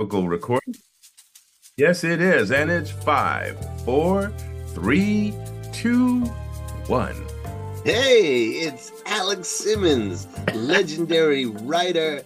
Record. Yes, it is. And it's five, four, three, two, one. Hey, it's Alex Simmons, legendary writer,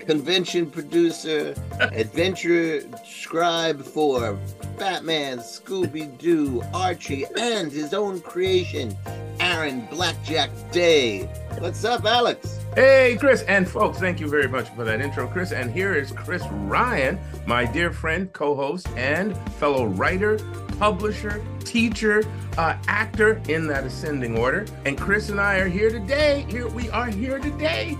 convention producer, adventure scribe for Batman, Scooby Doo, Archie, and his own creation, Aaron Blackjack Day. What's up, Alex? Hey, Chris. And folks, thank you very much for that intro, Chris. And here is Chris Ryan, my dear friend, co host, and fellow writer, publisher, teacher, uh, actor in that ascending order. And Chris and I are here today. Here we are here today.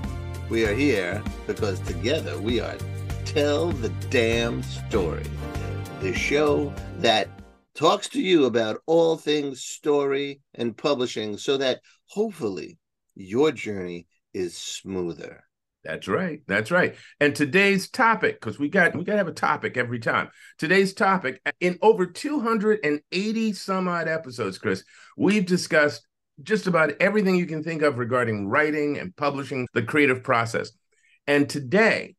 We are here because together we are Tell the Damn Story, the show that talks to you about all things story and publishing so that hopefully your journey is smoother. That's right. That's right. And today's topic, because we got we got to have a topic every time. Today's topic in over 280 some odd episodes, Chris, we've discussed just about everything you can think of regarding writing and publishing, the creative process. And today,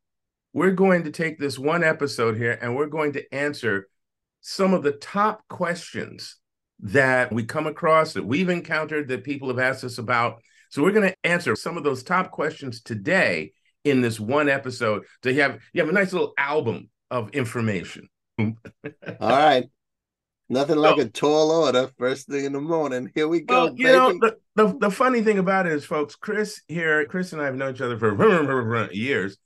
we're going to take this one episode here and we're going to answer some of the top questions that we come across that we've encountered that people have asked us about so we're going to answer some of those top questions today in this one episode. So you have you have a nice little album of information. All right. Nothing like a tall order first thing in the morning. Here we go. Well, you know, the, the, the, funny thing about it is, folks, Chris here, Chris and I have known each other for years,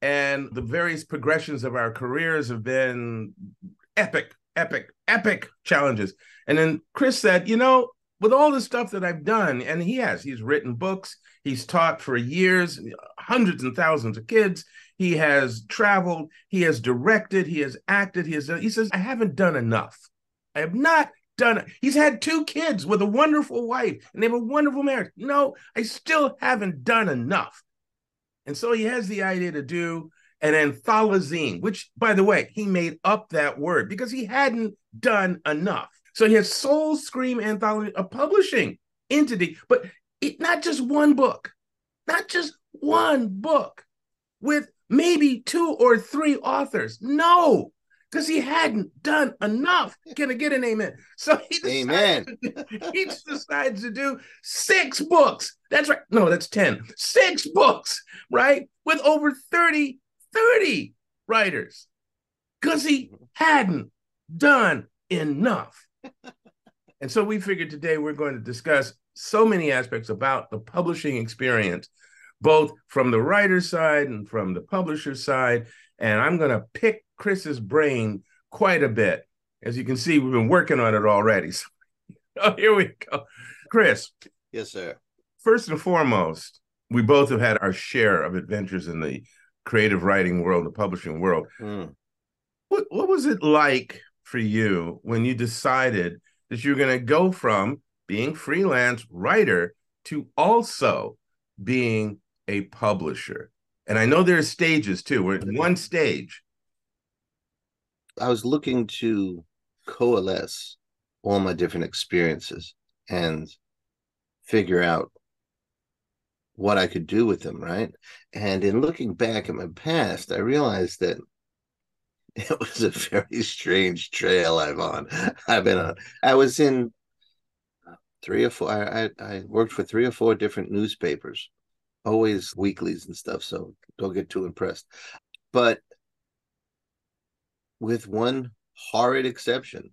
and the various progressions of our careers have been epic, epic, epic challenges. And then Chris said, you know, with all the stuff that I've done, and he has, he's written books, he's taught for years, hundreds and thousands of kids. He has traveled, he has directed, he has acted, he has he says, I haven't done enough. I have not done it. He's had two kids with a wonderful wife and they have a wonderful marriage. No, I still haven't done enough. And so he has the idea to do an anthologine, which, by the way, he made up that word because he hadn't done enough. So he has Soul Scream Anthology, a publishing entity, but it, not just one book, not just one book with maybe two or three authors. No, because he hadn't done enough. Can I get an amen? So he decides, amen. he decides to do six books. That's right. No, that's 10. Six books, right? With over 30, 30 writers. Because he mm-hmm. hadn't done enough and so we figured today we're going to discuss so many aspects about the publishing experience, both from the writer's side and from the publisher's side. And I'm going to pick Chris's brain quite a bit. As you can see, we've been working on it already. So oh, here we go. Chris. Yes, sir. First and foremost, we both have had our share of adventures in the creative writing world, the publishing world. Mm. What, what was it like for you when you decided that you're going to go from being freelance writer to also being a publisher? And I know there are stages too. We're in one stage. I was looking to coalesce all my different experiences and figure out what I could do with them, right? And in looking back at my past, I realized that it was a very strange trail I've on. I've been on. I was in uh, three or four. I, I worked for three or four different newspapers, always weeklies and stuff. So don't get too impressed. But with one horrid exception,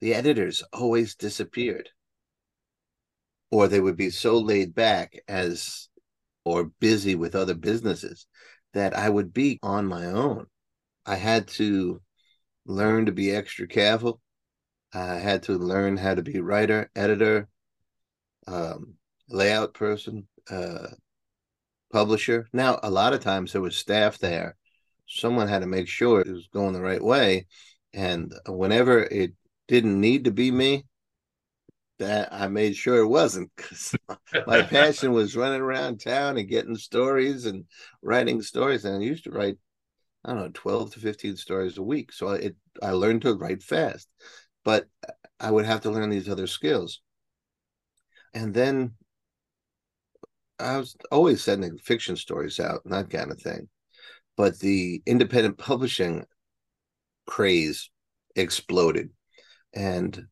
the editors always disappeared, or they would be so laid back as or busy with other businesses that I would be on my own I had to learn to be extra careful. I had to learn how to be writer, editor, um, layout person, uh, publisher. Now, a lot of times there was staff there. Someone had to make sure it was going the right way. And whenever it didn't need to be me, that I made sure it wasn't because my passion was running around town and getting stories and writing stories. And I used to write I don't know, 12 to 15 stories a week. So it I learned to write fast, but I would have to learn these other skills. And then I was always sending fiction stories out, that kind of thing. but the independent publishing craze exploded. And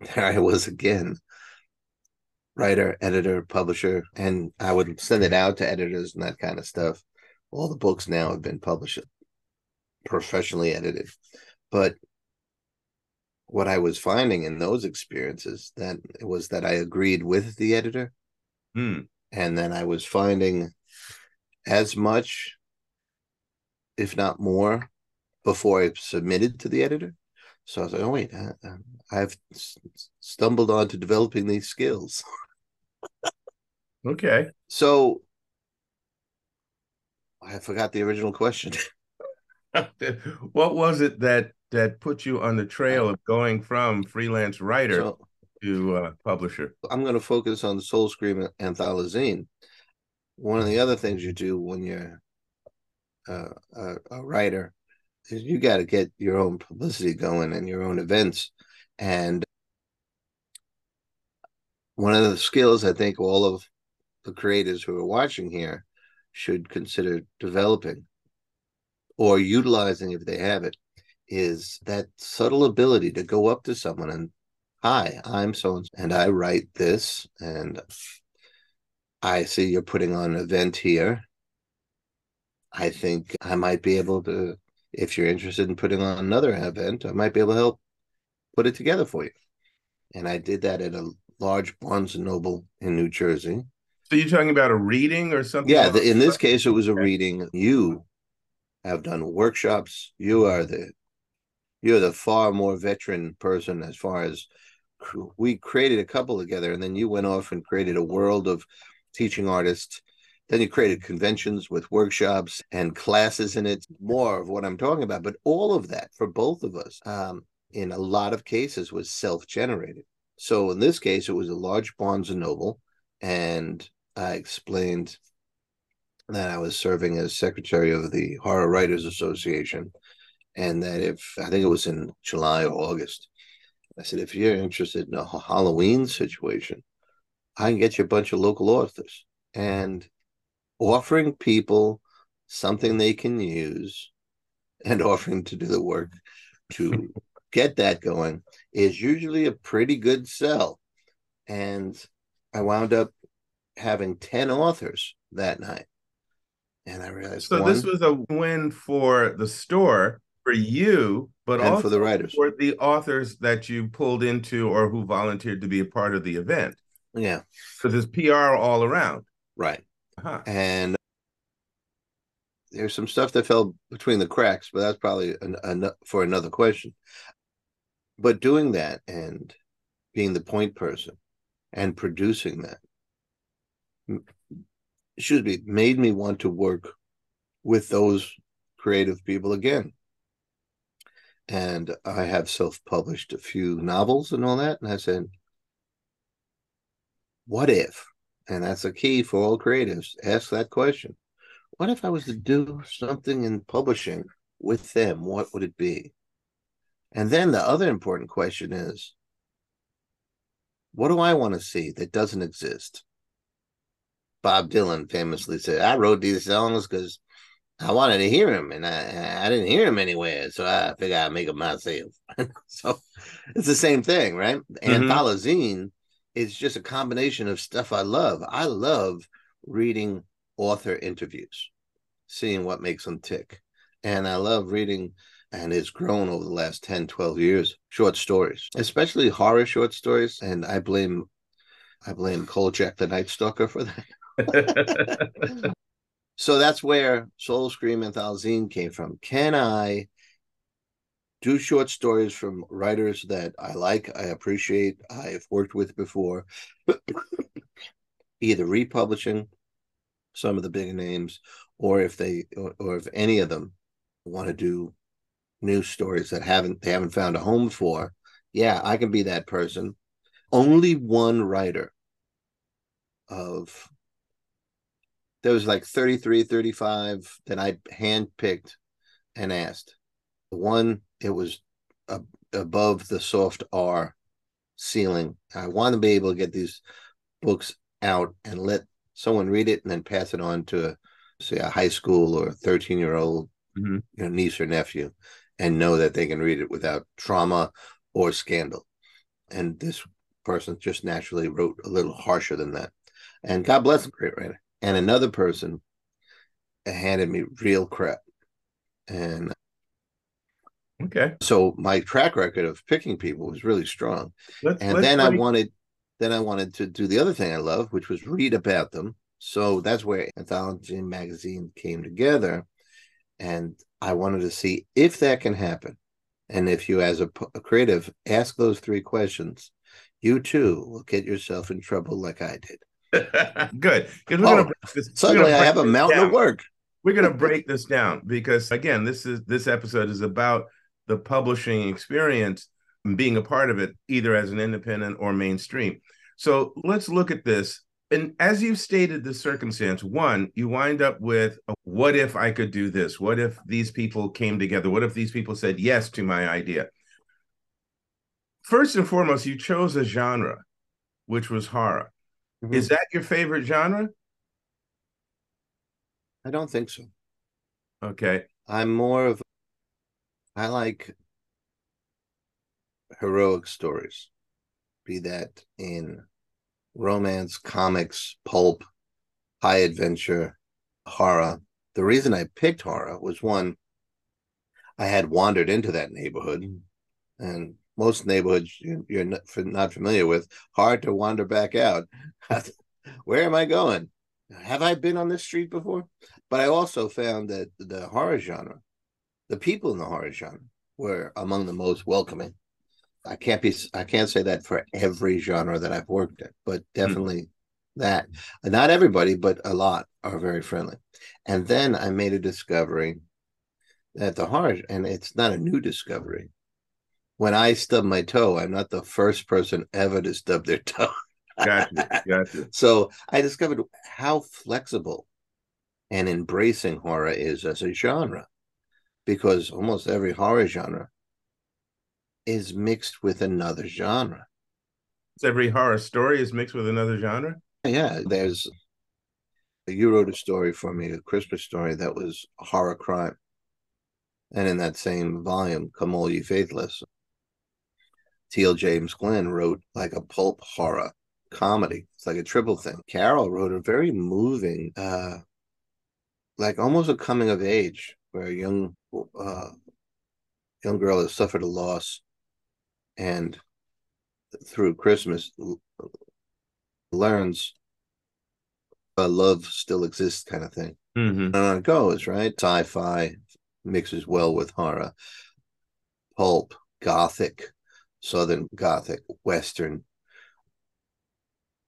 there I was again, writer, editor, publisher, and I would send it out to editors and that kind of stuff. All the books now have been published, professionally edited. But what I was finding in those experiences that it was that I agreed with the editor. Hmm. And then I was finding as much, if not more, before I submitted to the editor. So I was like, oh, wait, I, I've stumbled on to developing these skills. okay. So I forgot the original question. what was it that that put you on the trail of going from freelance writer so, to uh, publisher? I'm going to focus on the Soul Scream Anthologine. One of the other things you do when you're uh, a, a writer is you got to get your own publicity going and your own events. And one of the skills I think all of the creators who are watching here should consider developing or utilizing if they have it is that subtle ability to go up to someone and hi i'm so and i write this and i see you're putting on an event here. I think i might be able to if you're interested in putting on another event i might be able to help put it together for you. And i did that at a large barnes and noble in new jersey so you're talking about a reading or something yeah the, in this case it was a reading you have done workshops. You are the you're the far more veteran person as far as we created a couple together, and then you went off and created a world of teaching artists. Then you created conventions with workshops and classes in it. More of what I'm talking about, but all of that for both of us, um, in a lot of cases, was self-generated. So in this case, it was a large Barnes and Noble, and I explained that I was serving as secretary of the Horror Writers Association. And that if I think it was in July or August, I said, if you're interested in a Halloween situation, I can get you a bunch of local authors and offering people something they can use and offering to do the work to get that going is usually a pretty good sell. And I wound up having 10 authors that night. And I realized so one, this was a win for the store, for you, but also for the writers, for the authors that you pulled into or who volunteered to be a part of the event. Yeah, So there's PR all around, right? Uh-huh. And there's some stuff that fell between the cracks, but that's probably an, an, for another question. But doing that and being the point person and producing that excuse me, made me want to work with those creative people again. And I have self published a few novels and all that. And I said, what if? And that's a key for all creatives. Ask that question. What if I was to do something in publishing with them? What would it be? And then the other important question is what do I want to see that doesn't exist? Bob Dylan famously said, I wrote these songs because I wanted to hear him and I, I didn't hear him anywhere. So I figured I'd make them myself. so it's the same thing, right? Mm-hmm. is just a combination of stuff I love. I love reading author interviews, seeing what makes them tick. And I love reading, and it's grown over the last 10, 12 years, short stories, especially horror short stories. And I blame I blame Kolchak the Night Stalker for that. so that's where Soul Scream Anthologine came from. Can I do short stories from writers that I like, I appreciate, I've worked with before, either republishing some of the bigger names, or if they, or, or if any of them want to do new stories that haven't they haven't found a home for, yeah, I can be that person. Only one writer of there was like 33 35 that i handpicked and asked the one it was above the soft r ceiling i want to be able to get these books out and let someone read it and then pass it on to a, say a high school or a 13 year old Mhm. you know, niece or nephew and know that they can read it without trauma or scandal. And this person just naturally wrote a little harsher than that. And God bless him, great writer. And another person handed me real crap. And Okay. so my track record of picking people was really strong. Let's, And let's then I wanted then I wanted to do the other thing I love, which was read about them. So that's where anthology magazine came together. And I wanted to see if that can happen. And if you, as a creative, ask those three questions, you too will get yourself in trouble like I did. Good. we're Oh, gonna this- we're Suddenly gonna I have a mountain down. of work. we're going to break this down because again this is this episode is about the publishing experience and being a part of it either as an independent or mainstream. So let's look at this. And as you've stated the circumstance one you wind up with what if i could do this? What if these people came together? What if these people said yes to my idea? First and foremost you chose a genre which was horror is mm-hmm. that your favorite genre I don't think so. okay I'm more of I like heroic stories, be that in romance, comics, pulp, high adventure, horror. The reason I picked horror was one, I had wandered into that neighborhood, mm. and most neighborhoods you- you're not, familiar with, hard to wander back out. Where am I going? Have I been on this street before? But I also found that the horror genre, the people in the horror genre, were among the most welcoming. I can't be I can't say that for every genre that I've worked in, but hmm. definitely that. Not everybody, but a lot are very friendly. And then I made a discovery that the horror, and it's not a new discovery. When I stub my toe, I'm not the first person ever to stub their toe. gotcha gotcha So I discovered how flexible and embracing horror is as a genre, because almost every horror genre is mixed with another genre. every horror story is mixed with another genre Yeah, there's you wrote a story for me, a Christmas story that was horror crime. And in that same volume, Come All Ye Faithless, Teel James Glenn wrote like a pulp horror comedy. It's like a triple thing. Carol wrote a very moving, uh, like almost a coming of age, where a young uh, young girl has suffered a loss, and through Christmas learns uh, love still exists, kind of thing. mm-hmm. And on it goes, right? Sci-fi mixes well with horror, pulp, gothic, southern gothic, western.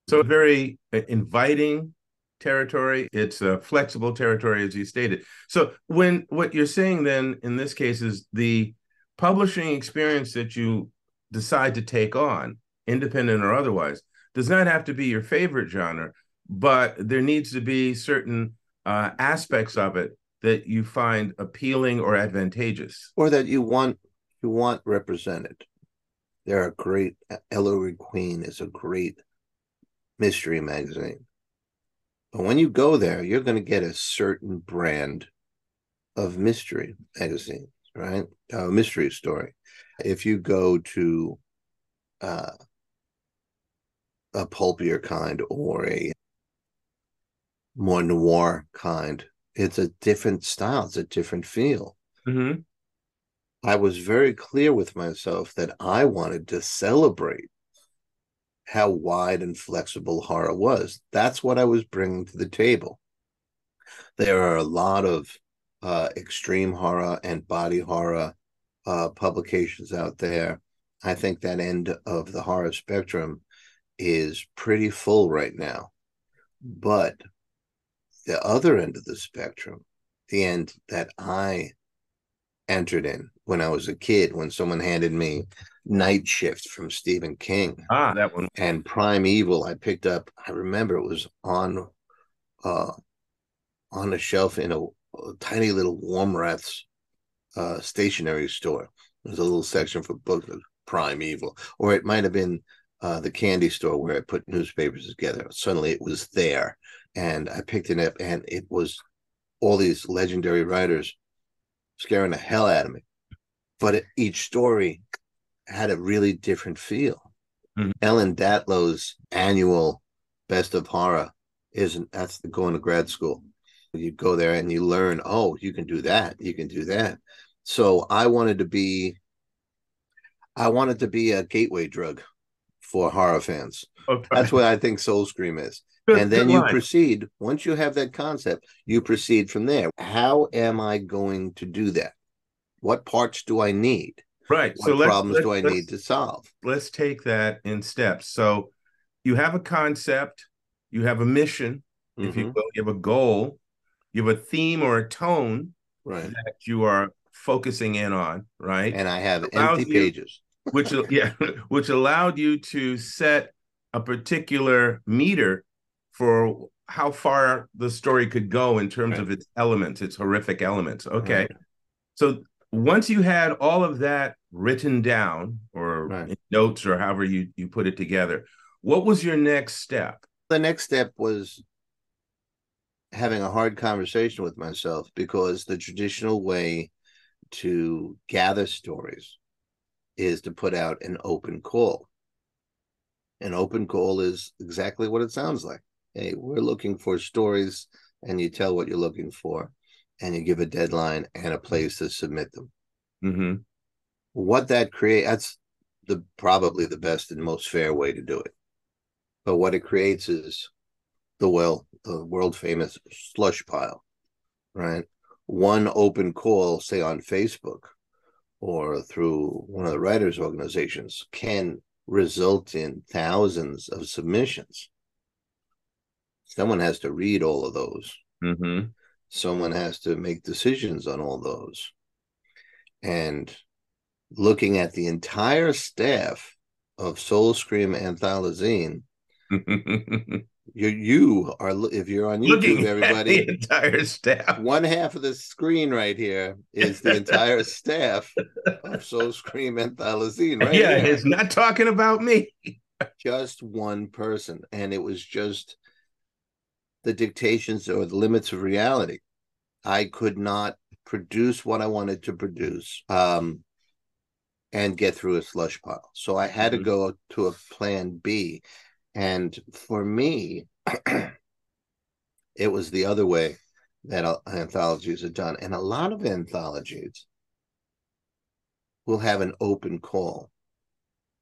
So very uh, inviting territory. It's a flexible territory, as you stated. So when what you're saying then in this case is the publishing experience that you decide to take on, independent or otherwise, does not have to be your favorite genre, but there needs to be certain uh, aspects of it that you find appealing or advantageous. or that you want you want represented. There are great Ellery Queen is a great mystery magazine. But when you go there, you're going to get a certain brand of mystery magazines, right? A mystery story. If you go to uh, a pulpier kind or a more noir kind, it's a different style, it's a different feel. Mm-hmm. I was very clear with myself that I wanted to celebrate how wide and flexible horror was. That's what I was bringing to the table. There are a lot of uh, extreme horror and body horror uh, publications out there. I think that end of the horror spectrum is pretty full right now. But the other end of the spectrum, the end that I entered in when I was a kid, when someone handed me Night Shift from Stephen King Ah, that one. and Prime Evil, I picked up. I remember it was on uh on a shelf in a, a tiny little Warm uh stationery store. There's a little section for books of Prime Evil, or it might have been uh, the candy store where I put newspapers together. Suddenly it was there, and I picked it up, and it was all these legendary writers scaring the hell out of me. But each story had a really different feel. Mhm. Ellen Datlow's annual Best of Horror isn't that's the going to grad school. You go there and you learn, oh, you can do that, you can do that. So I wanted to be I wanted to be a gateway drug for horror fans. Okay. That's what I think Soul Scream is. Good- and then you line. proceed, once you have that concept, you proceed from there. How am I going to do that? What parts do I need? right. What So let's, problems let's, do I need to solve? let's take that in steps. So you have a concept, you have a mission, if you Mhm. will, you have a goal, you have a theme or a tone Right. that you are focusing in on, right? And I have empty you- pages. which yeah, which allowed you to set a particular meter for how far the story could go in terms Right. of its elements, its horrific elements. Okay. Right. So once you had all of that written down or Right. notes or however you you put it together, what was your next step? The next step was having a hard conversation with myself because the traditional way to gather stories is to put out an open call. An open call is exactly what it sounds like. Hey, we're looking for stories, and you tell what you're looking for, and you give a deadline and a place to submit them. hmm What that create that's the probably the best and most fair way to do it. But what it creates is the well, the world famous slush pile, right? One open call, say on Facebook or through one of the writers' organizations, can result in thousands of submissions. Someone has to read all of those. hmm Someone has to make decisions on all those. And looking at the entire staff of Soul Scream Anthologine, you you are if you're on YouTube, Looking everybody, entire staff. one half of the screen right here is the entire staff of Soul Scream Anthologine. Right yeah, here. it's not talking about me. just one person, and it was just the dictations or the limits of reality. I could not produce what I wanted to produce um, and get through a slush pile. So I had Mhm. to go to a plan B. And for me, it was the other way that anthologies are done. And a lot of anthologies will have an open call,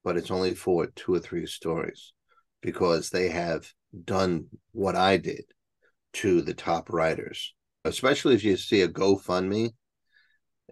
but it's only for two or three stories because they have done what I did to the top writers. Especially if you see a GoFundMe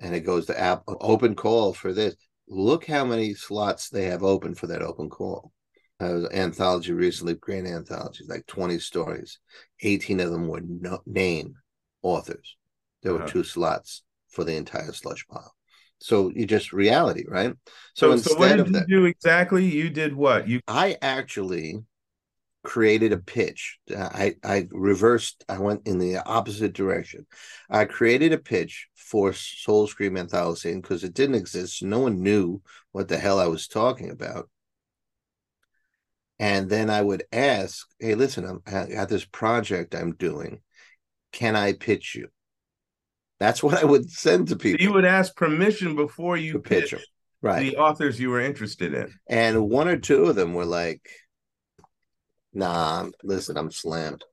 and it goes to app open call for this. Look how many slots they have open for that open call. I was anthology recently, great anthologies, like 20 stories. 18 of them were no, name authors. There were Uh-huh. two slots for the entire slush pile. So you just reality, right? So, So, so what instead did of you that, do exactly? You did what? You I actually created a pitch. I I reversed. I went in the opposite direction. I created a pitch for Soul Scream Anthology because it didn't exist. No one knew what the hell I was talking about. And then I would ask, "Hey, listen, I'm, I got this project I'm doing. Can I pitch you?" That's what I would send to people. you would ask permission before you pitch pitch them, right? the authors you were interested in. And one or two of them were like, nah, I'm- listen, I'm slammed.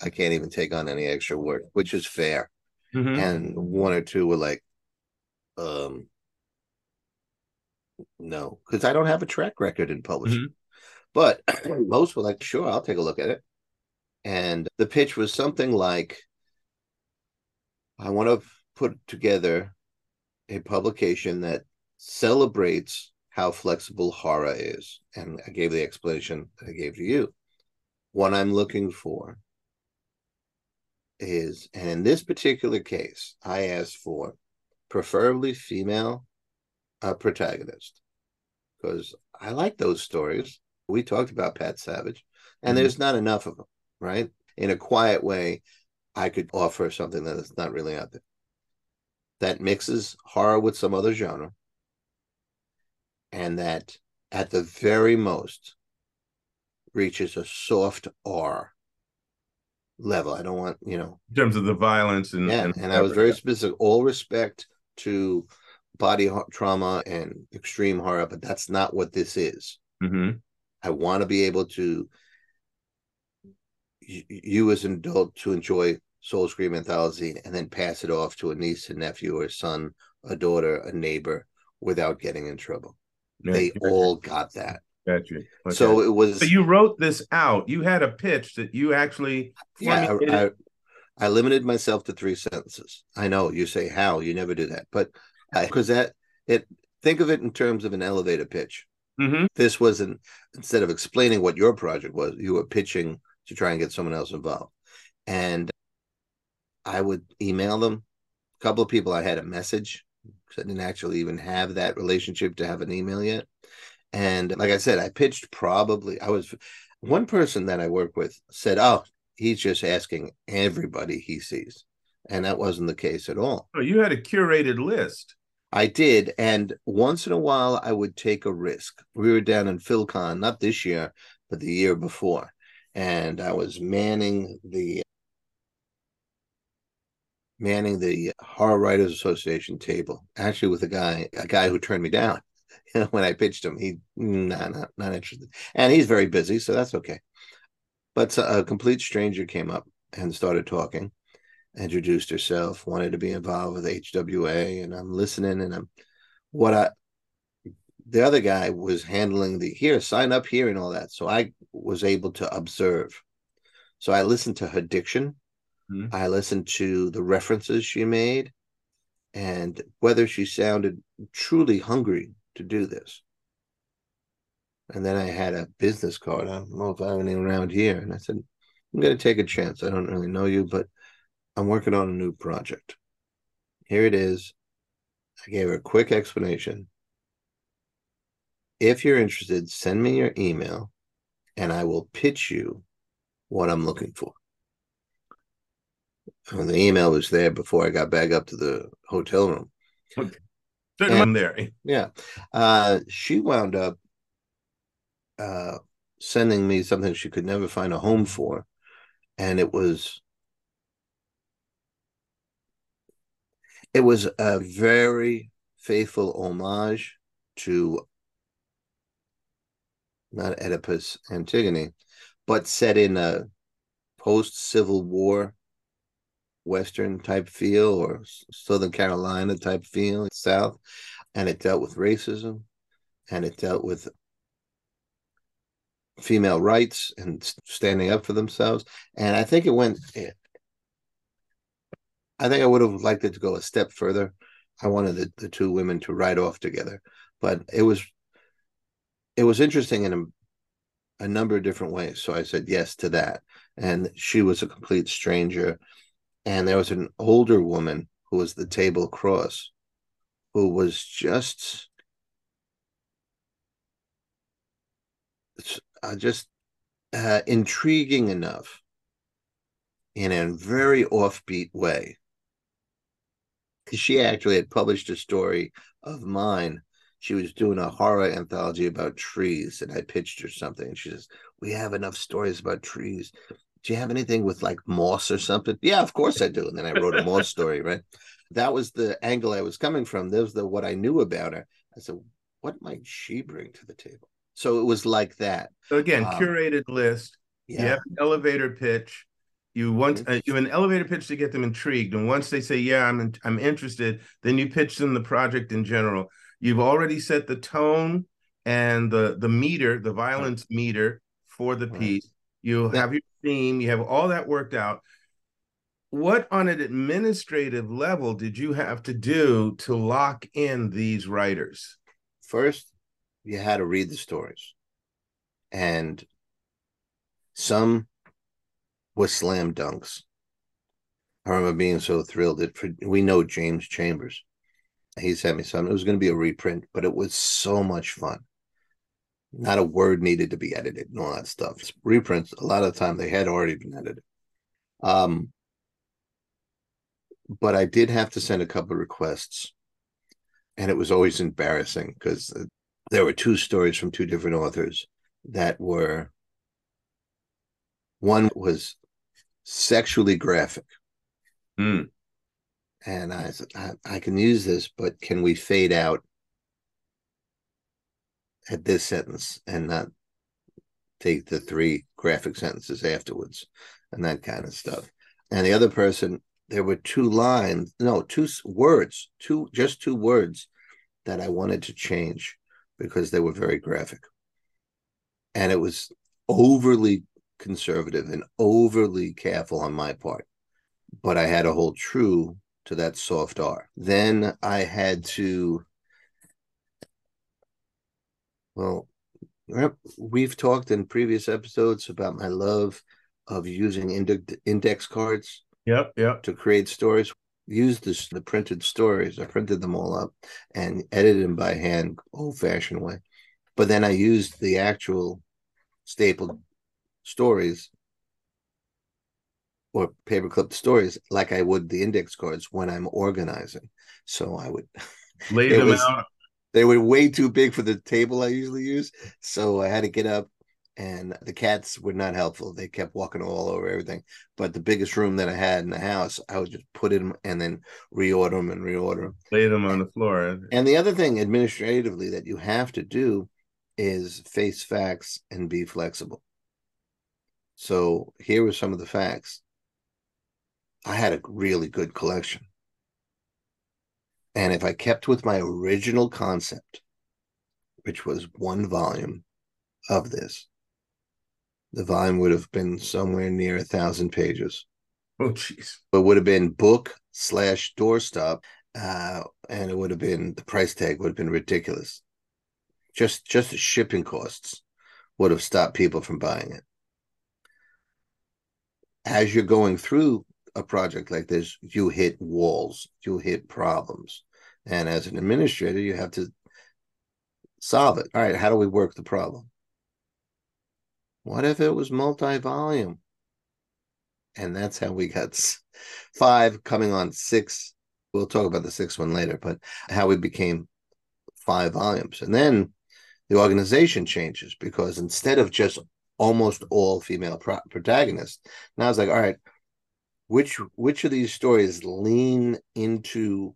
I can't even take on any extra work, which is fair. Mhm. And one or two were like, um, no, because I don't have a track record in publishing. But most were like, sure, I'll take a look at it. And the pitch was something like, I want to put together a publication that celebrates how flexible horror is. And I gave the explanation that I gave to you. What I'm looking for is, and in this particular case, I asked for preferably female uh, protagonist because I like those stories. We talked about Pat Savage, and Mhm. there's not enough of them, right? In a quiet way, I could offer something that is not really out there that mixes horror with some other genre, and that at the very most reaches a soft R level. I don't want, you know, in terms of the violence and yeah. And, and I was very specific. All respect to body trauma and extreme horror, but that's not what this is. Mm-hmm. I want to be able to you as an adult to enjoy Soul Scream anthology and then pass it off to a niece, a nephew, or a son, a daughter, a neighbor without getting in trouble. Yeah, they all got that. Gotcha. Okay. So it was. So you wrote this out. You had a pitch that you actually. Yeah, I, I, I, limited myself to three sentences. I know you say how you never do that, but because that it think of it in terms of an elevator pitch. Mm-hmm. This was an instead of explaining what your project was, you were pitching to try and get someone else involved, and I would email them. A couple of people I had a message because I didn't actually even have that relationship to have an email yet. And like I said, I pitched probably, I was one person that I work with said, Oh, he's just asking everybody he sees. And that wasn't the case at all. Oh, you had a curated list. I did. And once in a while, I would take a risk. We were down in PhilCon, not this year, but the year before. And I was manning the manning the Horror Writers Association table, actually with a guy, a guy who turned me down when I pitched him. He, nah, not, not interested. And he's very busy, so that's okay. But a complete stranger came up and started talking, introduced herself, wanted to be involved with HWA, and I'm listening. And I'm what I, the other guy was handling the here, sign up here, and all that. So I was able to observe. So I listened to her diction Mm-hmm. I listened to the references she made and whether she sounded truly hungry to do this. And then I had a business card. I don't know if I have anything around here. And I said, I'm going to take a chance. I don't really know you, but I'm working on a new project. Here it is. I gave her a quick explanation. If you're interested, send me your email and I will pitch you what I'm looking for. And the email was there before I got back up to the hotel room. Okay. I'm there. Yeah. Uh, she wound up uh, sending me something she could never find a home for. And it was it was a very faithful homage to not Oedipus Antigone, but set in a post Civil War Western type feel or Southern Carolina type feel, South. And it dealt with racism and it dealt with female rights and standing up for themselves. And I think it went, eh, I think I would have liked it to go a step further. I wanted the, the two women to ride off together, but it was, it was interesting in a, a number of different ways. So I said yes to that. And she was a complete stranger and there was an older woman who was the table across who was just uh, just uh, intriguing enough in a very offbeat way. Because she actually had published a story of mine. She was doing a horror anthology about trees and i pitched her something and she says we have enough stories about trees do you have anything with like moss or something? Yeah, of course I do. And then I wrote a moss story, right? That was the angle I was coming from. That was the what I knew about her. I said, what might she bring to the table? So it was like that. So again, um, curated list. Yeah. You have an elevator pitch. You want mm-hmm. uh, you have an elevator pitch to get them intrigued, and once they say, "Yeah, I'm in, I'm interested," then you pitch them the project in general. You've already set the tone and the the meter, the violence right. meter for the piece. You have your theme, you have all that worked out. What on an administrative level did you have to do to lock in these writers? First, you had to read the stories. And some were slam dunks. I remember being so thrilled that for, we know James Chambers. He sent me something. It was going to be a reprint, but it was so much fun not a word needed to be edited and all that stuff. Reprints, a lot of the time they had already been edited. Um, but I did have to send a couple of requests, and it was always embarrassing because there were two stories from two different authors that were one was sexually graphic. Mm. And I said, I, I can use this, but can we fade out at this sentence and not take the three graphic sentences afterwards and that kind of stuff. And the other person, there were two lines, no, two words, two just two words that I wanted to change because they were very graphic. And it was overly conservative and overly careful on my part. But I had to hold true to that soft R. Then I had to, well, we've talked in previous episodes about my love of using index cards. Yep, yep. To create stories. Use this, the printed stories. I printed them all up and edited them by hand, old fashioned way. But then I used the actual stapled stories or paper clipped stories like I would the index cards when I'm organizing. So I would lay them was, out. They were way too big for the table I usually use. So I had to get up and the cats were not helpful. They kept walking all over everything. But the biggest room that I had in the house, I would just put it and then reorder them and reorder them. Lay them on the floor. And the other thing administratively that you have to do is face facts and be flexible. So here were some of the facts. I had a really good collection. And if I kept with my original concept, which was one volume of this, the volume would have been somewhere near a thousand pages. Oh, jeez. But would have been book slash doorstop, uh, and it would have been the price tag would have been ridiculous. Just just the shipping costs would have stopped people from buying it. As you're going through a project like this, you hit walls, you hit problems, and as an administrator, you have to solve it. All right, how do we work the problem? What if it was multi volume? And that's how we got five coming on six. We'll talk about the sixth one later, but how we became five volumes. And then the organization changes because instead of just almost all female pro- protagonists, now it's like, all right, which which of these stories lean into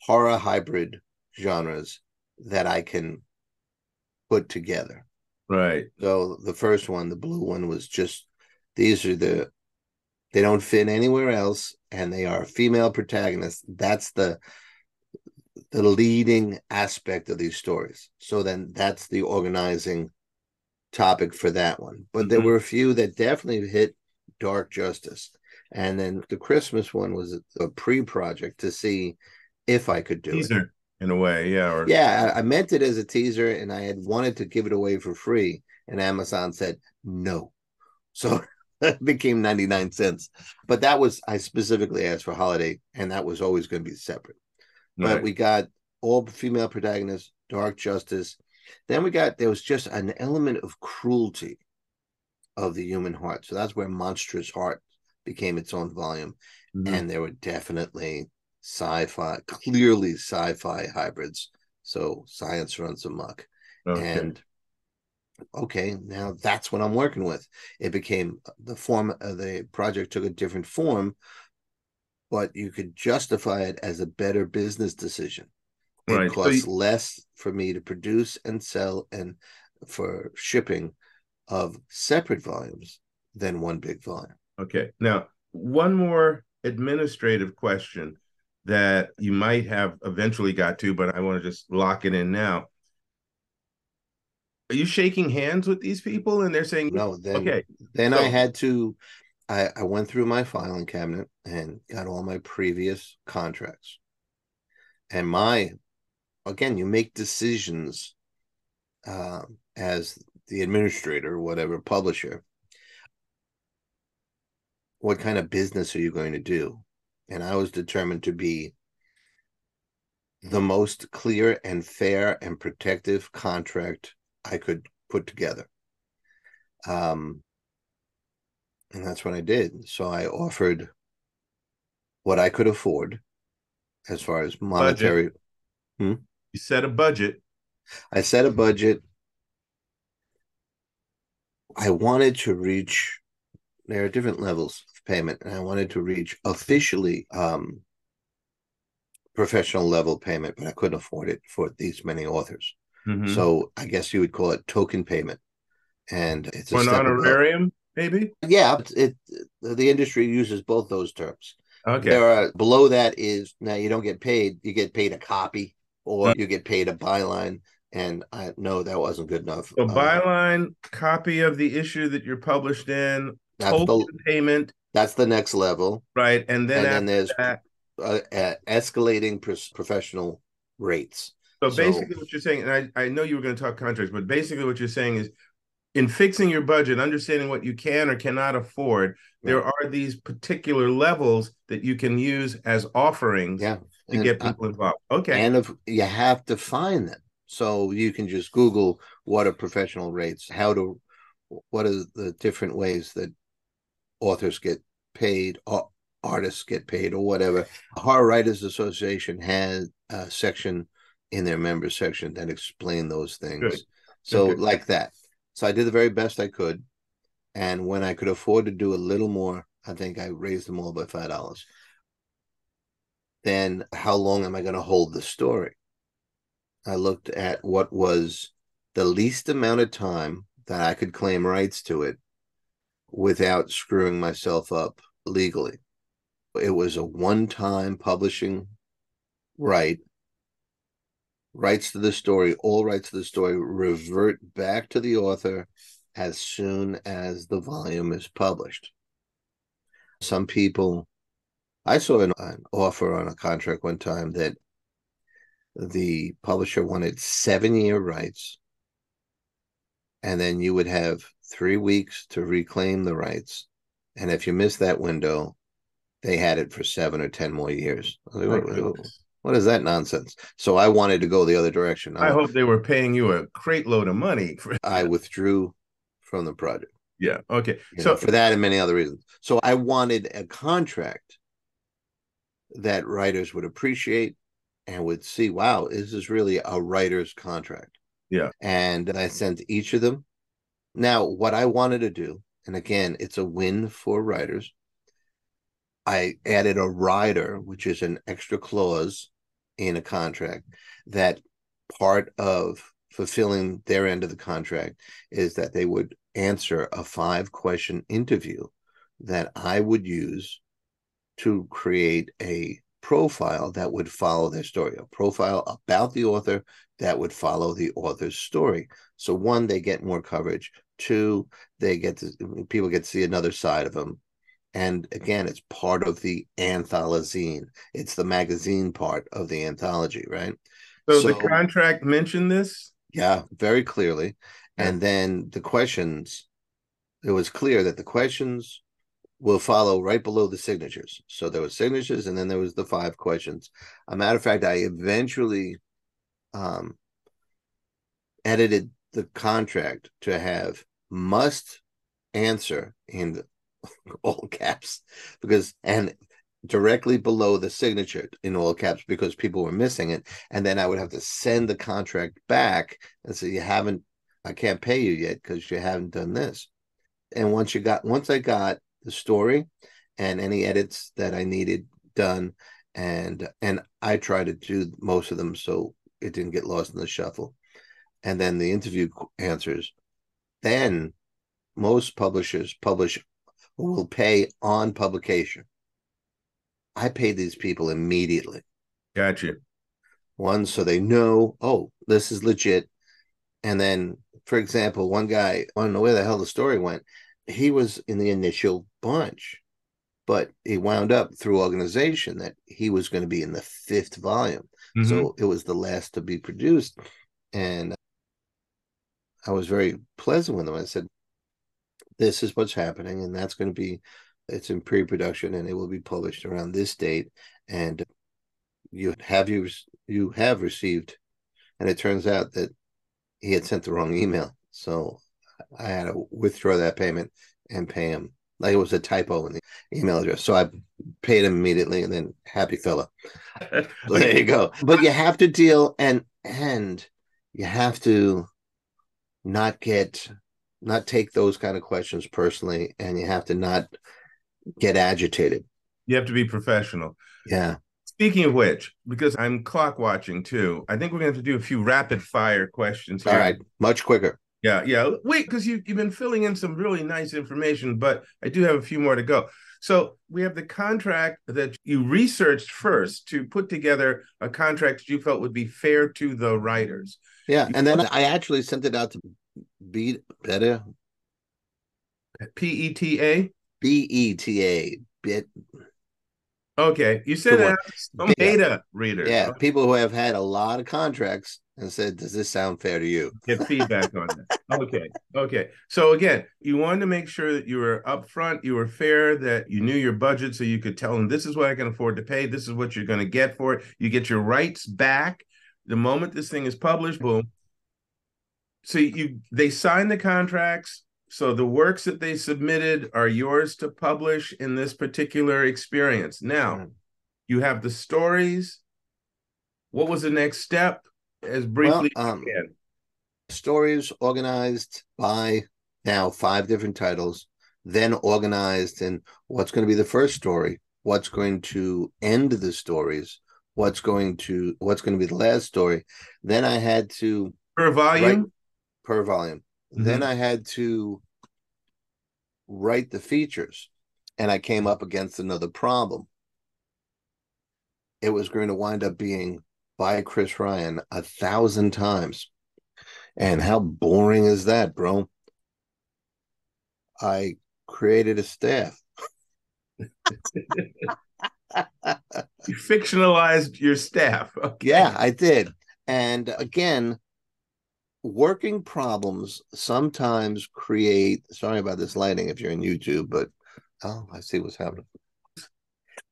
horror hybrid genres that I can put together? Right. So the first one, the blue one, was just these are the they don't fit anywhere else, and they are female protagonists. That's the the leading aspect of these stories. So then that's the organizing topic for that one. But mm-hmm. there were a few that definitely hit dark justice. And then the Christmas one was a pre-project to see if I could do Teaser. it in a way yeah or... yeah I, meant it as a teaser and i had wanted to give it away for free and amazon said no. So it became 99 cents. But that was i specifically asked for holiday and that was always going to be separate. Right. but we got all female protagonists dark justice. Then we got there was just an element of cruelty of the human heart. So that's where monstrous heart became its own volume mm-hmm. and there were definitely sci-fi, clearly sci-fi hybrids. So science runs amok. Okay. And okay, now that's what I'm working with. It became the form of the project took a different form, but you could justify it as a better business decision. It right. costs so you... less for me to produce and sell and for shipping of separate volumes than one big volume. Okay. Now, one more administrative question that you might have eventually got to, but I want to just lock it in now. Are you shaking hands with these people and they're saying no? Then, okay. Then so, I had to. I, I went through my filing cabinet and got all my previous contracts. And my, again, you make decisions uh, as the administrator, whatever publisher. What kind of business are you going to do? and I was determined to be the most clear and fair and protective contract I could put together. Um, and that's what I did. So I offered what I could afford as far as monetary. Hmm? You set a budget. I set a budget. I wanted to reach, there are different levels payment, and I wanted to reach officially um, professional level payment, but I couldn't afford it for these many authors. Mm-hmm. So I guess you would call it token payment, and it's an honorarium, maybe. Yeah, it, it the industry uses both those terms. Okay. There are below that is now you don't get paid; you get paid a copy, or mm-hmm. you get paid a byline. And I know that wasn't good enough. So uh, byline, copy of the issue that you're published in, token the, payment. That's the next level, right? And then, and then there's that, uh, uh, escalating professional rates. So, so basically, what you're saying, and I, I know you were going to talk contracts, but basically, what you're saying is in fixing your budget, understanding what you can or cannot afford, there are these particular levels that you can use as offerings yeah. to and, get people involved. Okay. And if you have to find them. So you can just Google what are professional rates, how to, what are the different ways that authors get paid, artists get paid, or whatever. Horror Writers Association has a section in their member section that explain those things. Good. So okay. like that. So I did the very best I could. And when I could afford to do a little more, I think I raised them all by five dollars. Then how long am I going to hold the story? I looked at what was the least amount of time that I could claim rights to it without screwing myself up legally. It was a one time publishing right rights to the story, all rights to the story revert back to the author as soon as the volume is published. Some people, I saw an, an offer on a contract one time that the publisher wanted seven year rights, and then you would have three weeks to reclaim the rights. And if you miss that window, they had it for seven or ten more years. What is that nonsense? So I wanted to go the other direction. I, I hope they were paying you a crate load of money. For- I withdrew from the project. Yeah. Okay. You so know, for that and many other reasons. So I wanted a contract that writers would appreciate and would see, wow, this is really a writer's contract. Yeah. And I sent each of them. Now, what I wanted to do, and again, it's a win for writers, I added a rider, which is an extra clause in a contract. That part of fulfilling their end of the contract is that they would answer a five question interview that I would use to create a profile that would follow their story, a profile about the author that would follow the author's story. So one, they get more coverage. Two, they get to people get to see another side of them and again it's part of the anthologine it's the magazine part of the anthology right so, so the contract mentioned this yeah very clearly yeah. and then the questions it was clear that the questions will follow right below the signatures. So there were signatures and then there was the five questions. A matter of fact i eventually um edited the contract to have must answer in all caps because and directly below the signature in all caps because people were missing it. And then i would have to send the contract back and say you haven't i can't pay you yet because you haven't done this. And once you got once i got the story and any edits that i needed done and and i tried to do most of them so it didn't get lost in the shuffle and then the interview answers then most publishers publish will pay on publication. I pay these people immediately. Gotcha. One, so they know, oh, this is legit. And then, for example, one guy, I don't know where the hell the story went. He was in the initial bunch, but he wound up through organization that he was going to be in the fifth volume. Mm-hmm. So it was the last to be produced. And I was very pleasant with him. I said, this is what's happening, and that's going to be it's in pre-production, and it will be published around this date. And you have you you have received, and it turns out that he had sent the wrong email, so I had to withdraw that payment and pay him like it was a typo in the email address. So I paid him immediately, and then happy fella. so there you go. But you have to deal and and you have to not get not take those kind of questions personally and you have to not get agitated. You have to be professional. Yeah. Speaking of which, because I'm clock watching too, I think we're going to have to do a few rapid fire questions here. All right. Much quicker. Yeah, yeah. Wait, because you, you've been filling in some really nice information, but I do have a few more to go. So we have the contract that you researched first to put together a contract that you felt would be fair to the writers. Yeah, and then I actually sent it out to be better. P E T A. B E T A. Bit. Okay, you said that some beta readers. Yeah, okay. people who have had a lot of contracts and said, "Does this sound fair to you?" Get feedback on that. Okay, okay. So again, you wanted to make sure that you were upfront, you were fair, that you knew your budget, so you could tell them, "This is what I can afford to pay. This is what you're going to get for it." You get your rights back the moment this thing is published. Boom. So you they sign the contracts. So the works that they submitted are yours to publish in this particular experience. Now, Mm-hmm. you have the stories. What was the next step? As briefly Well, um. Stories organized by now five different titles, then organized in what's going to be the first story, what's going to end the stories, what's going to what's going to be the last story. Then I had to per volume. per volume. Mhm. Then I had to write the features, and I came up against another problem. It was going to wind up being by Chris Ryan a thousand times. And how boring is that, bro? I created a staff. You fictionalized your staff. Okay. Yeah, I did. And again, working problems sometimes create sorry about this lighting if you're in YouTube, but oh, I see what's happening.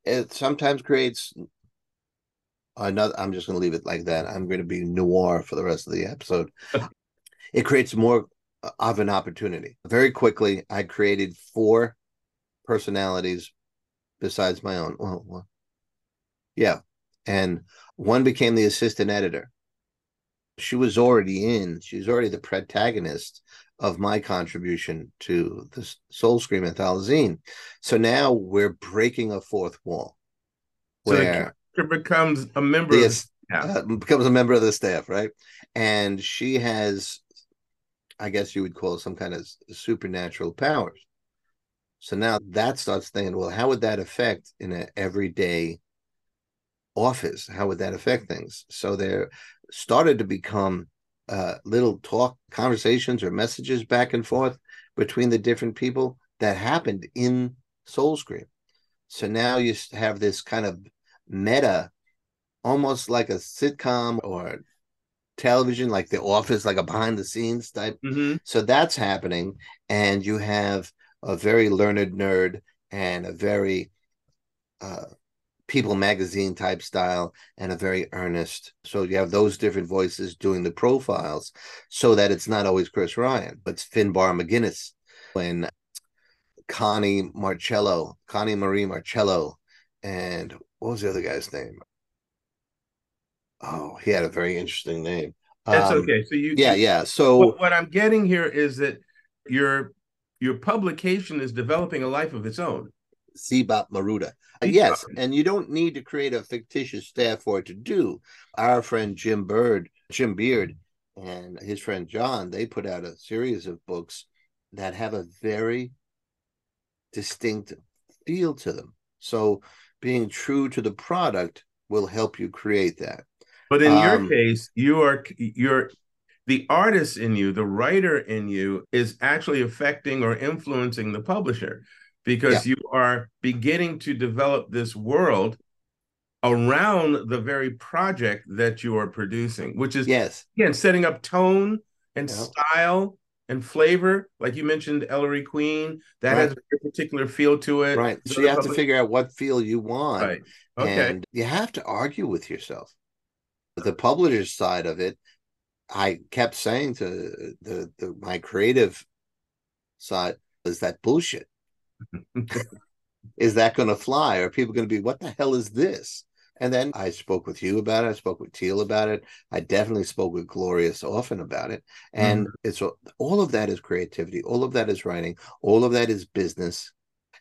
It sometimes creates another I'm just gonna leave it like that. I'm gonna be noir for the rest of the episode. it creates more uh, of an opportunity. Very quickly, I created four personalities besides my own. Well, well yeah. And one became the assistant editor. She was already in, she was already the protagonist of my contribution to the Soul Scream anthology. So now we're breaking a fourth wall So where character becomes a member the of the staff. uh, becomes a member of the staff, right? And she has, I guess you would call it some kind of supernatural powers. So now that starts thinking, well, how would that affect in an everyday office? How would that affect things? So there started to become uh, little talk conversations or messages back and forth between the different people that happened in Soul Scream. So now you have this kind of meta, almost like a sitcom or television, like The Office, like a behind the scenes type. Mhm. So that's happening, and you have a very learned nerd and a very uh, People magazine type style and a very earnest. So you have those different voices doing the profiles so that it's not always Chris Ryan, but it's Finbar McGinnis and Connie Marcello, Connie Marie Marcello, and what was the other guy's name? Oh, he had a very interesting name. That's Um, okay. So you Yeah, yeah. So What, what I'm getting here is that your your publication is developing a life of its own. Zebop Maruda. Uh, yes, and you don't need to create a fictitious staff for it to do. Our friend Jim Bird, Jim Beard, and his friend John, they put out a series of books that have a very distinct feel to them. So being true to the product will help you create that. But in your Um, case, you are you're the artist in you, the writer in you is actually affecting or influencing the publisher because you are beginning to develop this world around the very project that you are producing, which is Yes. again setting up tone and Yeah. style and flavor. Like you mentioned, Ellery Queen, that Right. has a particular feel to it. Right. The So you have to figure out what feel you want. Right. Okay. And you have to argue with yourself. The publisher's side of it, I kept saying to the, the my creative side, is that bullshit? is that going to fly? Are people going to be, what the hell is this? And then I spoke with you about it. I spoke with Teel about it. I definitely spoke with Glorious often about it. And mm-hmm. it's all of that is creativity. All of that is writing. All of that is business.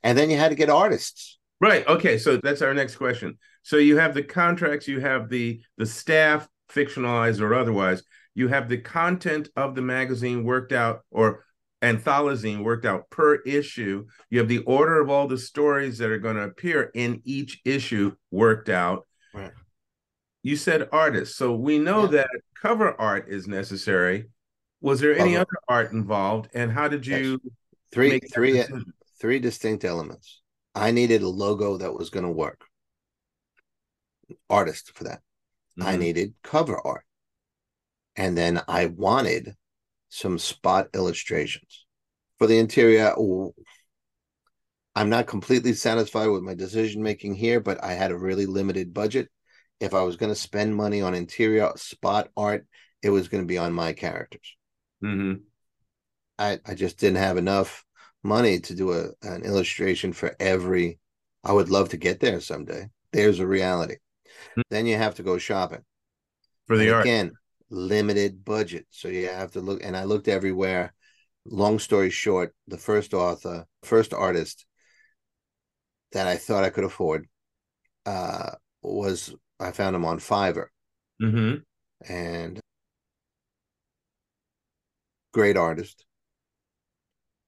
And then you had to get artists. Right. Okay. So that's our next question. So you have the contracts, you have the the staff, fictionalized or otherwise. You have the content of the magazine worked out, or anthologine worked out per issue. You have the order of all the stories that are going to appear in each issue worked out. Right. You said artists, so we know Yeah. that cover art is necessary. Was there any other art involved, and how did you Three, make three, decision? three distinct elements. I needed a logo that was going to work. Artist for that. I Mhm. needed cover art. And then I wanted some spot illustrations for the interior. I'm not completely satisfied with my decision making here, but I had a really limited budget. If I was going to spend money on interior spot art, it was going to be on my characters. Mhm. I, I just didn't have enough money to do a, an illustration for every. I would love to get there someday. There's a reality. Hmm. Then you have to go shopping. for the And art. again, limited budget. So you have to look, and I looked everywhere. Long story short, the first author, first artist that I thought I could afford uh, was I found him on Fiverr, Mhm. and great artist.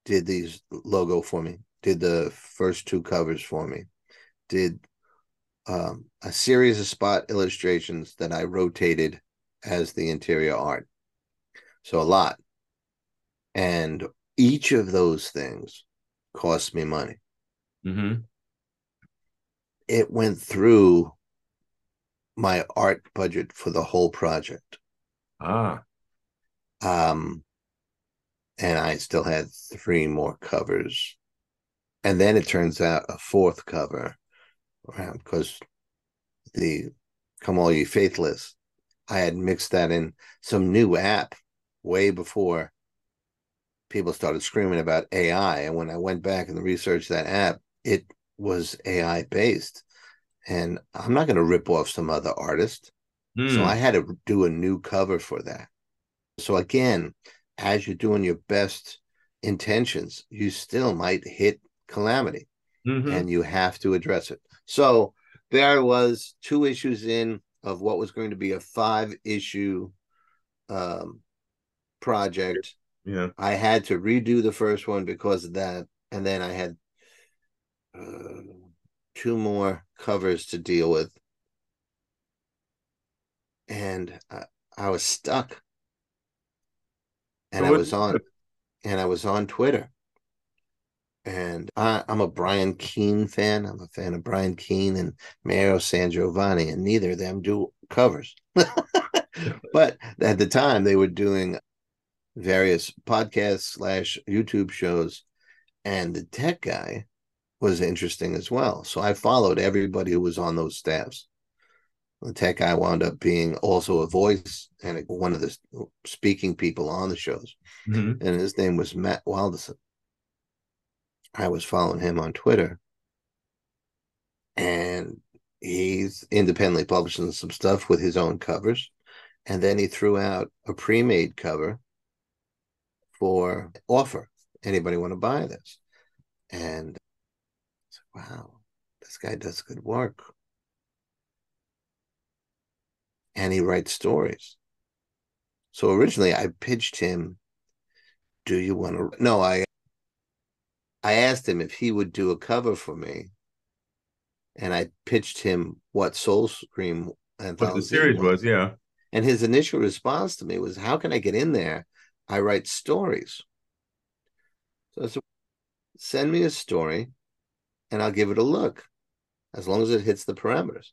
Did these logo for me. Did the first two covers for me. Did um, a series of spot illustrations that I rotated as the interior art. So a lot. And each of those things cost me money. Mhm. It went through my art budget for the whole project. Ah. Um, and I still had three more covers. And then it turns out a fourth cover because the Come All You Faithless, I had mixed that in some new app way before people started screaming about AI. And when I went back and researched that app, it was AI based. And I'm not going to rip off some other artist. So Hmm. I had to do a new cover for that. So again, as you're doing your best intentions, you still might hit calamity Mhm. and you have to address it. So there was two issues in of what was going to be a five issue um, project. Yeah. I had to redo the first one because of that, and then I had uh, two more covers to deal with, and I, I was stuck. And So I was on, and I was on Twitter, and I, I'm a Brian Keene fan. I'm a fan of Brian Keene and Mary SanGiovanni, and neither of them do covers. but at the time, they were doing various podcasts slash YouTube shows, and the tech guy was interesting as well. So I followed everybody who was on those staffs. The tech guy wound up being also a voice and one of the speaking people on the shows, Mhm. and his name was Matt Walderson. I was following him on Twitter, and he's independently publishing some stuff with his own covers. And then he threw out a pre made cover for offer. Anybody want to buy this? And I said, wow, this guy does good work. And he writes stories. So originally I pitched him, do you want to no, I I asked him if he would do a cover for me. And I pitched him what Soul Scream What the series was, yeah. and his initial response to me was, How can I get in there? I write stories. So I said, Send me a story and I'll give it a look as long as it hits the parameters.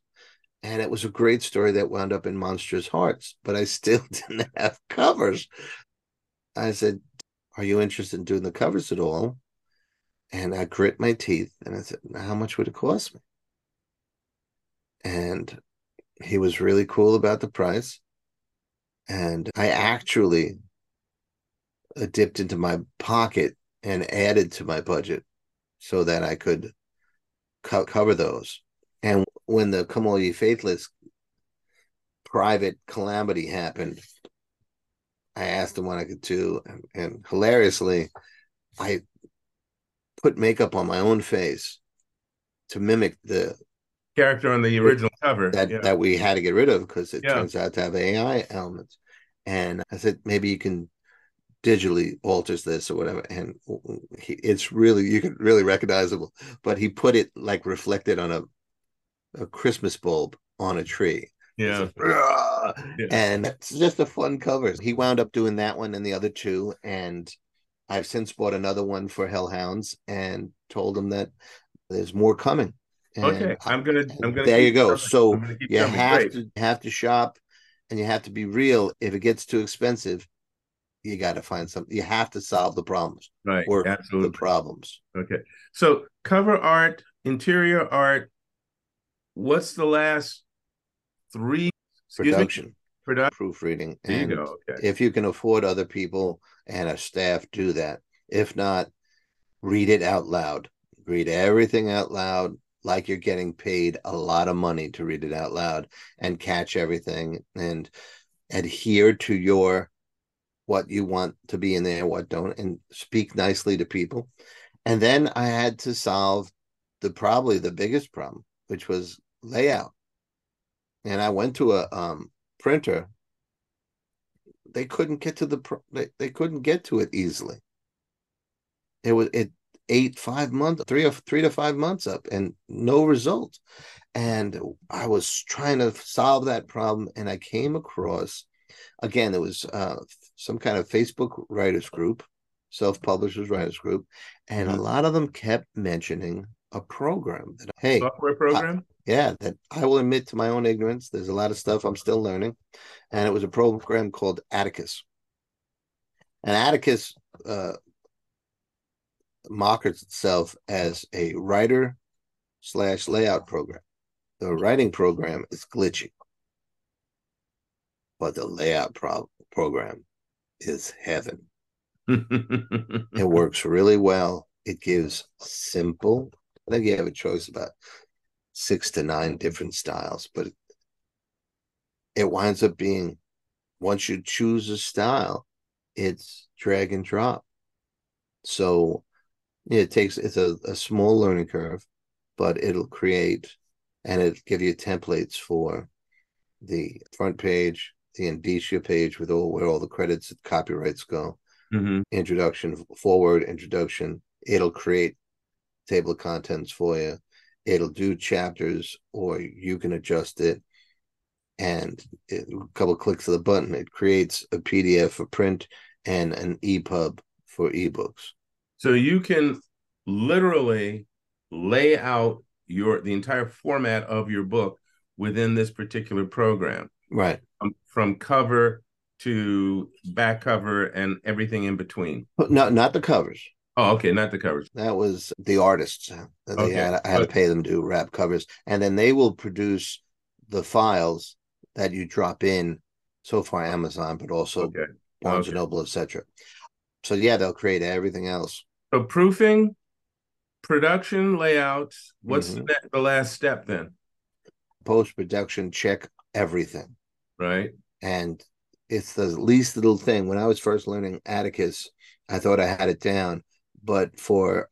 And it was a great story that wound up in Monstrous Hearts, but I still didn't have covers. I said, Are you interested in doing the covers at all? And I grit my teeth and I said, How much would it cost me? And he was really cool about the price. And I actually dipped into my pocket and added to my budget so that I could co- cover those. And when the Come All Ye Faithless private calamity happened, I asked him what I could do. And, and hilariously, I put makeup on my own face to mimic the character on the original cover that yeah. that we had to get rid of because it Yeah. turns out to have AI elements. And I said maybe you can digitally alters this or whatever, and he, it's really you can really recognizable. But he put it like reflected on a a Christmas bulb on a tree. yeah like, Yeah. and it's just a fun cover. He wound up doing that one and the other two, and I've since bought another one for Hellhounds and told them that there's more coming. And okay i'm gonna i'm gonna there you go. coming. So I'm gonna keep you coming. have Great. to have to shop, and you have to be real. If it gets too expensive, you got to find something. You have to solve the problems, right work absolutely the problems. Okay. So cover art, interior art. What's the last three excuse me, Production, production? proofreading, There you go. Okay. if you can afford other people and a staff, do that. If not, read it out loud. Read everything out loud like you're getting paid a lot of money to read it out loud and catch everything and adhere to your what you want to be in there, what don't, and speak nicely to people. And then I had to solve the probably the biggest problem, which was layout. And I went to a um, printer. They couldn't get to the pro- they, they couldn't get to it easily. It was it eight five months three or three to five months up and no result. And I was trying to solve that problem, and I came across again it was uh, some kind of Facebook writers group, self publishers writers group, and a Mhm. lot of them kept mentioning a program that hey Software program. Yeah, that I will admit to my own ignorance. There's a lot of stuff I'm still learning. And it was a program called Atticus. And Atticus uh, markets itself as a writer slash layout program. The writing program is glitchy, but the layout pro- program is heaven. It works really well. It gives simple, I think you have a choice about six to nine different styles, but it winds up being once you choose a style, it's drag and drop. So yeah, it takes it's a, a small learning curve, but it'll create and it'll give you templates for the front page, the indicia page with all where all the credits and copyrights go Mhm. introduction, forward introduction. It'll create table of contents for you. It'll do chapters, or you can adjust it. And it, a couple clicks of the button, it creates a PDF for print and an EPUB for ebooks. So you can literally lay out your the entire format of your book within this particular program, Right. um, from cover to back cover and everything in between. Not not the covers. Oh, okay, not the covers. That was the artists that they Okay, had. I had to pay them to wrap covers, and then they will produce the files that you drop in. So far, Amazon, but also Okay. Barnes Okay. and Noble, etc. So yeah, they'll create everything else. So proofing, production, layouts. What's Mhm. the, the last step then? Post production, check everything, Right. and it's the least little thing. When I was first learning Atticus, I thought I had it down, but for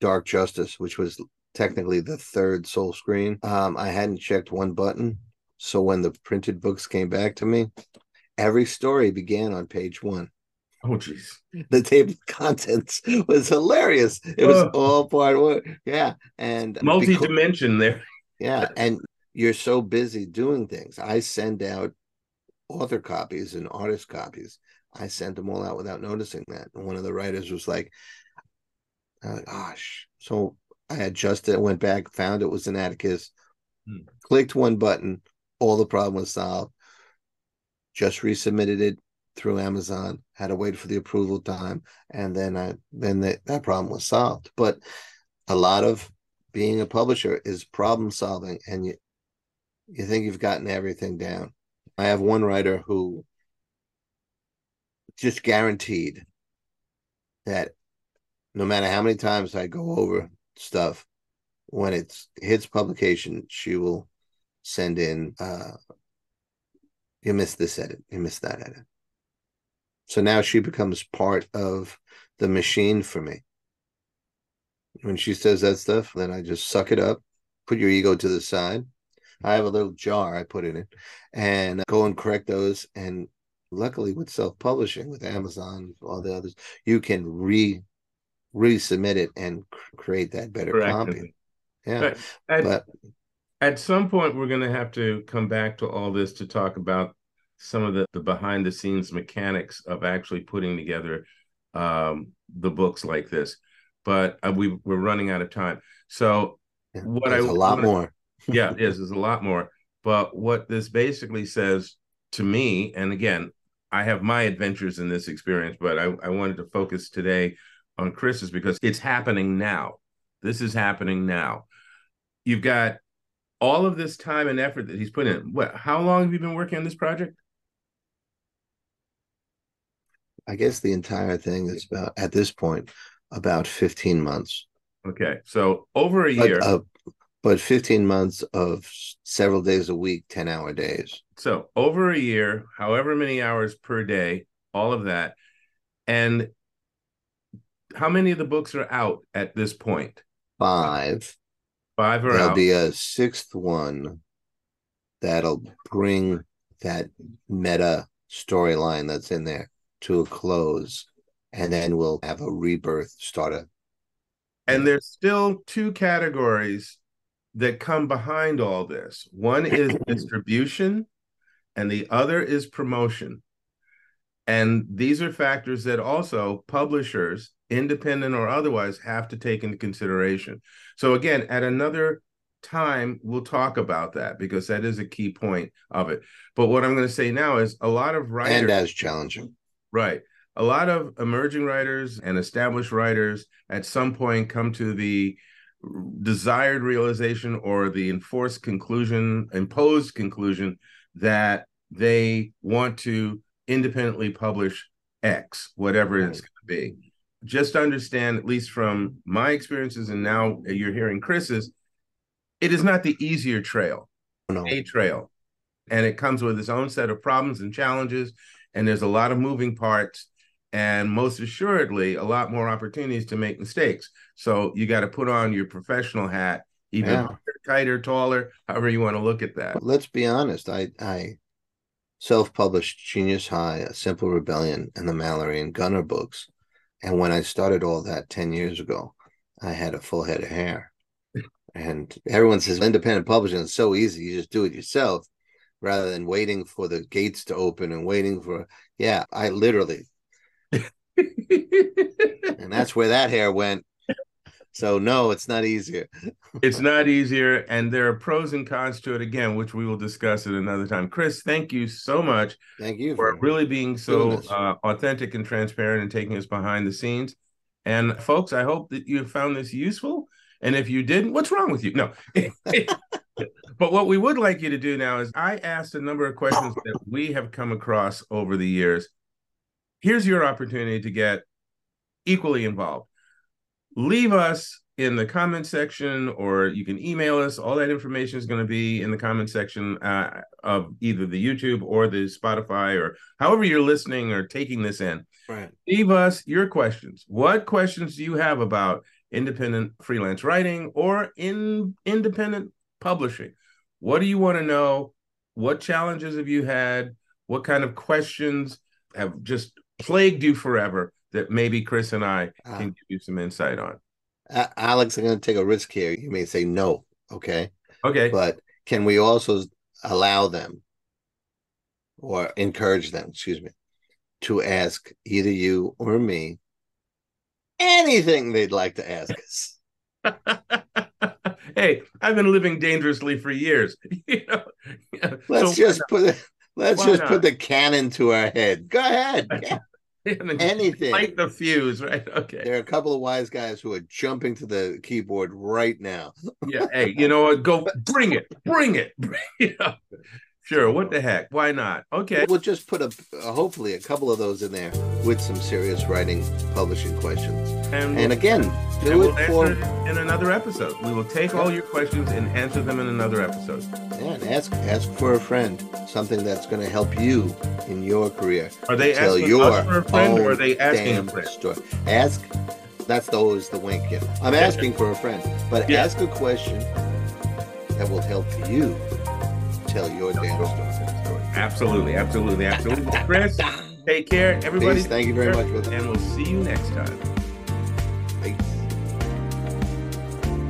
Dark Justice, which was technically the third Soul Scream, um, I hadn't checked one button. So when the printed books came back to me, every story began on page one. Oh, jeez. the table of contents was hilarious. It was Oh. all part one. Yeah. And Multi-dimension there. yeah. And you're so busy doing things. I send out author copies and artist copies. I sent them all out without noticing that. And one of the writers was like, oh, gosh. So I adjusted it, went back, found it was an Atticus, Hmm. clicked one button, all the problem was solved. Just resubmitted it through Amazon, had to wait for the approval time, and then I then the, that problem was solved. But a lot of being a publisher is problem solving, and you you think you've gotten everything down. I have one writer who just guaranteed that no matter how many times I go over stuff, when it hits publication, she will send in uh you missed this edit, you missed that edit. So now she becomes part of the machine for me. when she says that stuff, then I just suck it up, put your ego to the side. I have a little jar I put in it and go and correct those. And luckily, with self publishing, with Amazon, all the others, you can re resubmit it and create that better copy. Yeah. But at, but at some point, we're going to have to come back to all this to talk about some of the, the behind the scenes mechanics of actually putting together um, the books like this. But uh, we, we're running out of time. So, yeah, what I a lot more. yeah, yes, there's a lot more. But what this basically says to me, and again, I have my adventures in this experience, but I, I wanted to focus today on Chris's because it's happening now. This is happening now. You've got all of this time and effort that he's put in. What? How long have you been working on this project? I guess the entire thing is about at this point about 15 months. Okay, so over a year. But, uh, but 15 months of several days a week, 10 hour days. So over a year, however many hours per day, all of that. And how many of the books are out at this point? Five. Five are out. There'll out. be a sixth one that'll bring that meta storyline that's in there to a close, and then we'll have a rebirth starter. And there's still two categories that come behind all this. One is distribution, and the other is promotion. And these are factors that also publishers independent or otherwise, have to take into consideration. So, again, at another time, we'll talk about that because that is a key point of it. But what I'm going to say now is a lot of writers. And as challenging. Right. A lot of emerging writers and established writers at some point come to the desired realization or the enforced conclusion, imposed conclusion that they want to independently publish X, whatever it's going to be just understand, at least from my experiences, and now you're hearing Chris's, it is not the easier trail, oh, no. a trail. And it comes with its own set of problems and challenges. And there's a lot of moving parts, and most assuredly, a lot more opportunities to make mistakes. So you got to put on your professional hat, even yeah. tighter, taller, however you want to look at that. Let's be honest. I, I self-published Genius High, A Simple Rebellion, and the Mallory and Gunner books and when I started all that 10 years ago, I had a full head of hair. And everyone says independent publishing is so easy. You just do it yourself rather than waiting for the gates to open and waiting for, yeah, I literally. and that's where that hair went. So no, it's not easier. it's not easier, and there are pros and cons to it again, which we will discuss at another time. Chris, thank you so much. Thank you for, for really being so uh, authentic and transparent and taking us behind the scenes. And folks, I hope that you found this useful. And if you didn't, what's wrong with you? No. but what we would like you to do now is I asked a number of questions that we have come across over the years. Here's your opportunity to get equally involved leave us in the comment section or you can email us. All that information is going to be in the comment section uh, of either the YouTube or the Spotify or however you're listening or taking this in. Right. Leave us your questions. What questions do you have about independent freelance writing or in independent publishing? What do you want to know? What challenges have you had? What kind of questions have just plagued you forever? that maybe Chris and I uh, can give you some insight on. Alex, I'm going to take a risk here. You may say no, okay? Okay. But can we also allow them or encourage them, excuse me, to ask either you or me anything they'd like to ask us? hey, I've been living dangerously for years. you know, let's so just put let's just not? put the cannon to our head. Go ahead. Anything. Light the fuse, right? Okay. There are a couple of wise guys who are jumping to the keyboard right now. yeah. Hey, you know what? Go bring it. Bring it. Bring it up. Sure. What the heck? Why not? Okay. We'll just put a uh, hopefully a couple of those in there with some serious writing publishing questions. And, we'll, and again, do and it we'll for in another episode. We will take all your questions and answer them in another episode. Yeah, and ask ask for a friend something that's going to help you in your career. Are they asking your for a friend, or are they asking a friend? Story. Ask that's always the wink. Yeah. I'm asking for a friend, but Yeah. ask a question that will help you tell your damn story. Absolutely, absolutely, absolutely. Chris, take care. Everybody, Peace. Thank you very take much. care, And we'll see you next time. Peace.